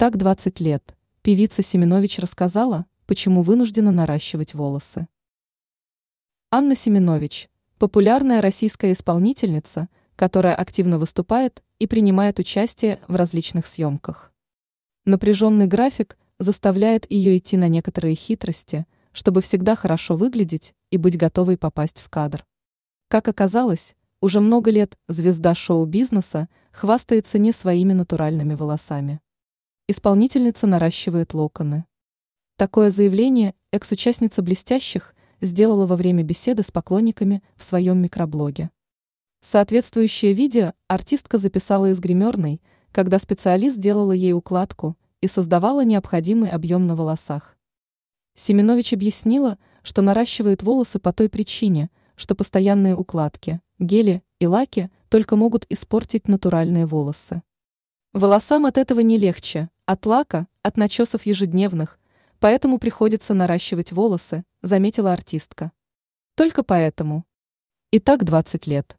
Так 20 лет. Певица Семенович рассказала, почему вынуждена наращивать волосы. Анна Семенович – популярная российская исполнительница, которая активно выступает и принимает участие в различных съемках. Напряженный график заставляет ее идти на некоторые хитрости, чтобы всегда хорошо выглядеть и быть готовой попасть в кадр. Как оказалось, уже много лет звезда шоу-бизнеса хвастается не своими натуральными волосами. Исполнительница наращивает локоны. Такое заявление экс-участница «Блестящих» сделала во время беседы с поклонниками в своем микроблоге. Соответствующее видео артистка записала из гримерной, когда специалист делала ей укладку и создавала необходимый объем на волосах. Семенович объяснила, что наращивает волосы по той причине, что постоянные укладки, гели и лаки только могут испортить натуральные волосы. Волосам от этого не легче, от лака, от начесов ежедневных, поэтому приходится наращивать волосы, заметила артистка. Только поэтому. И так 20 лет.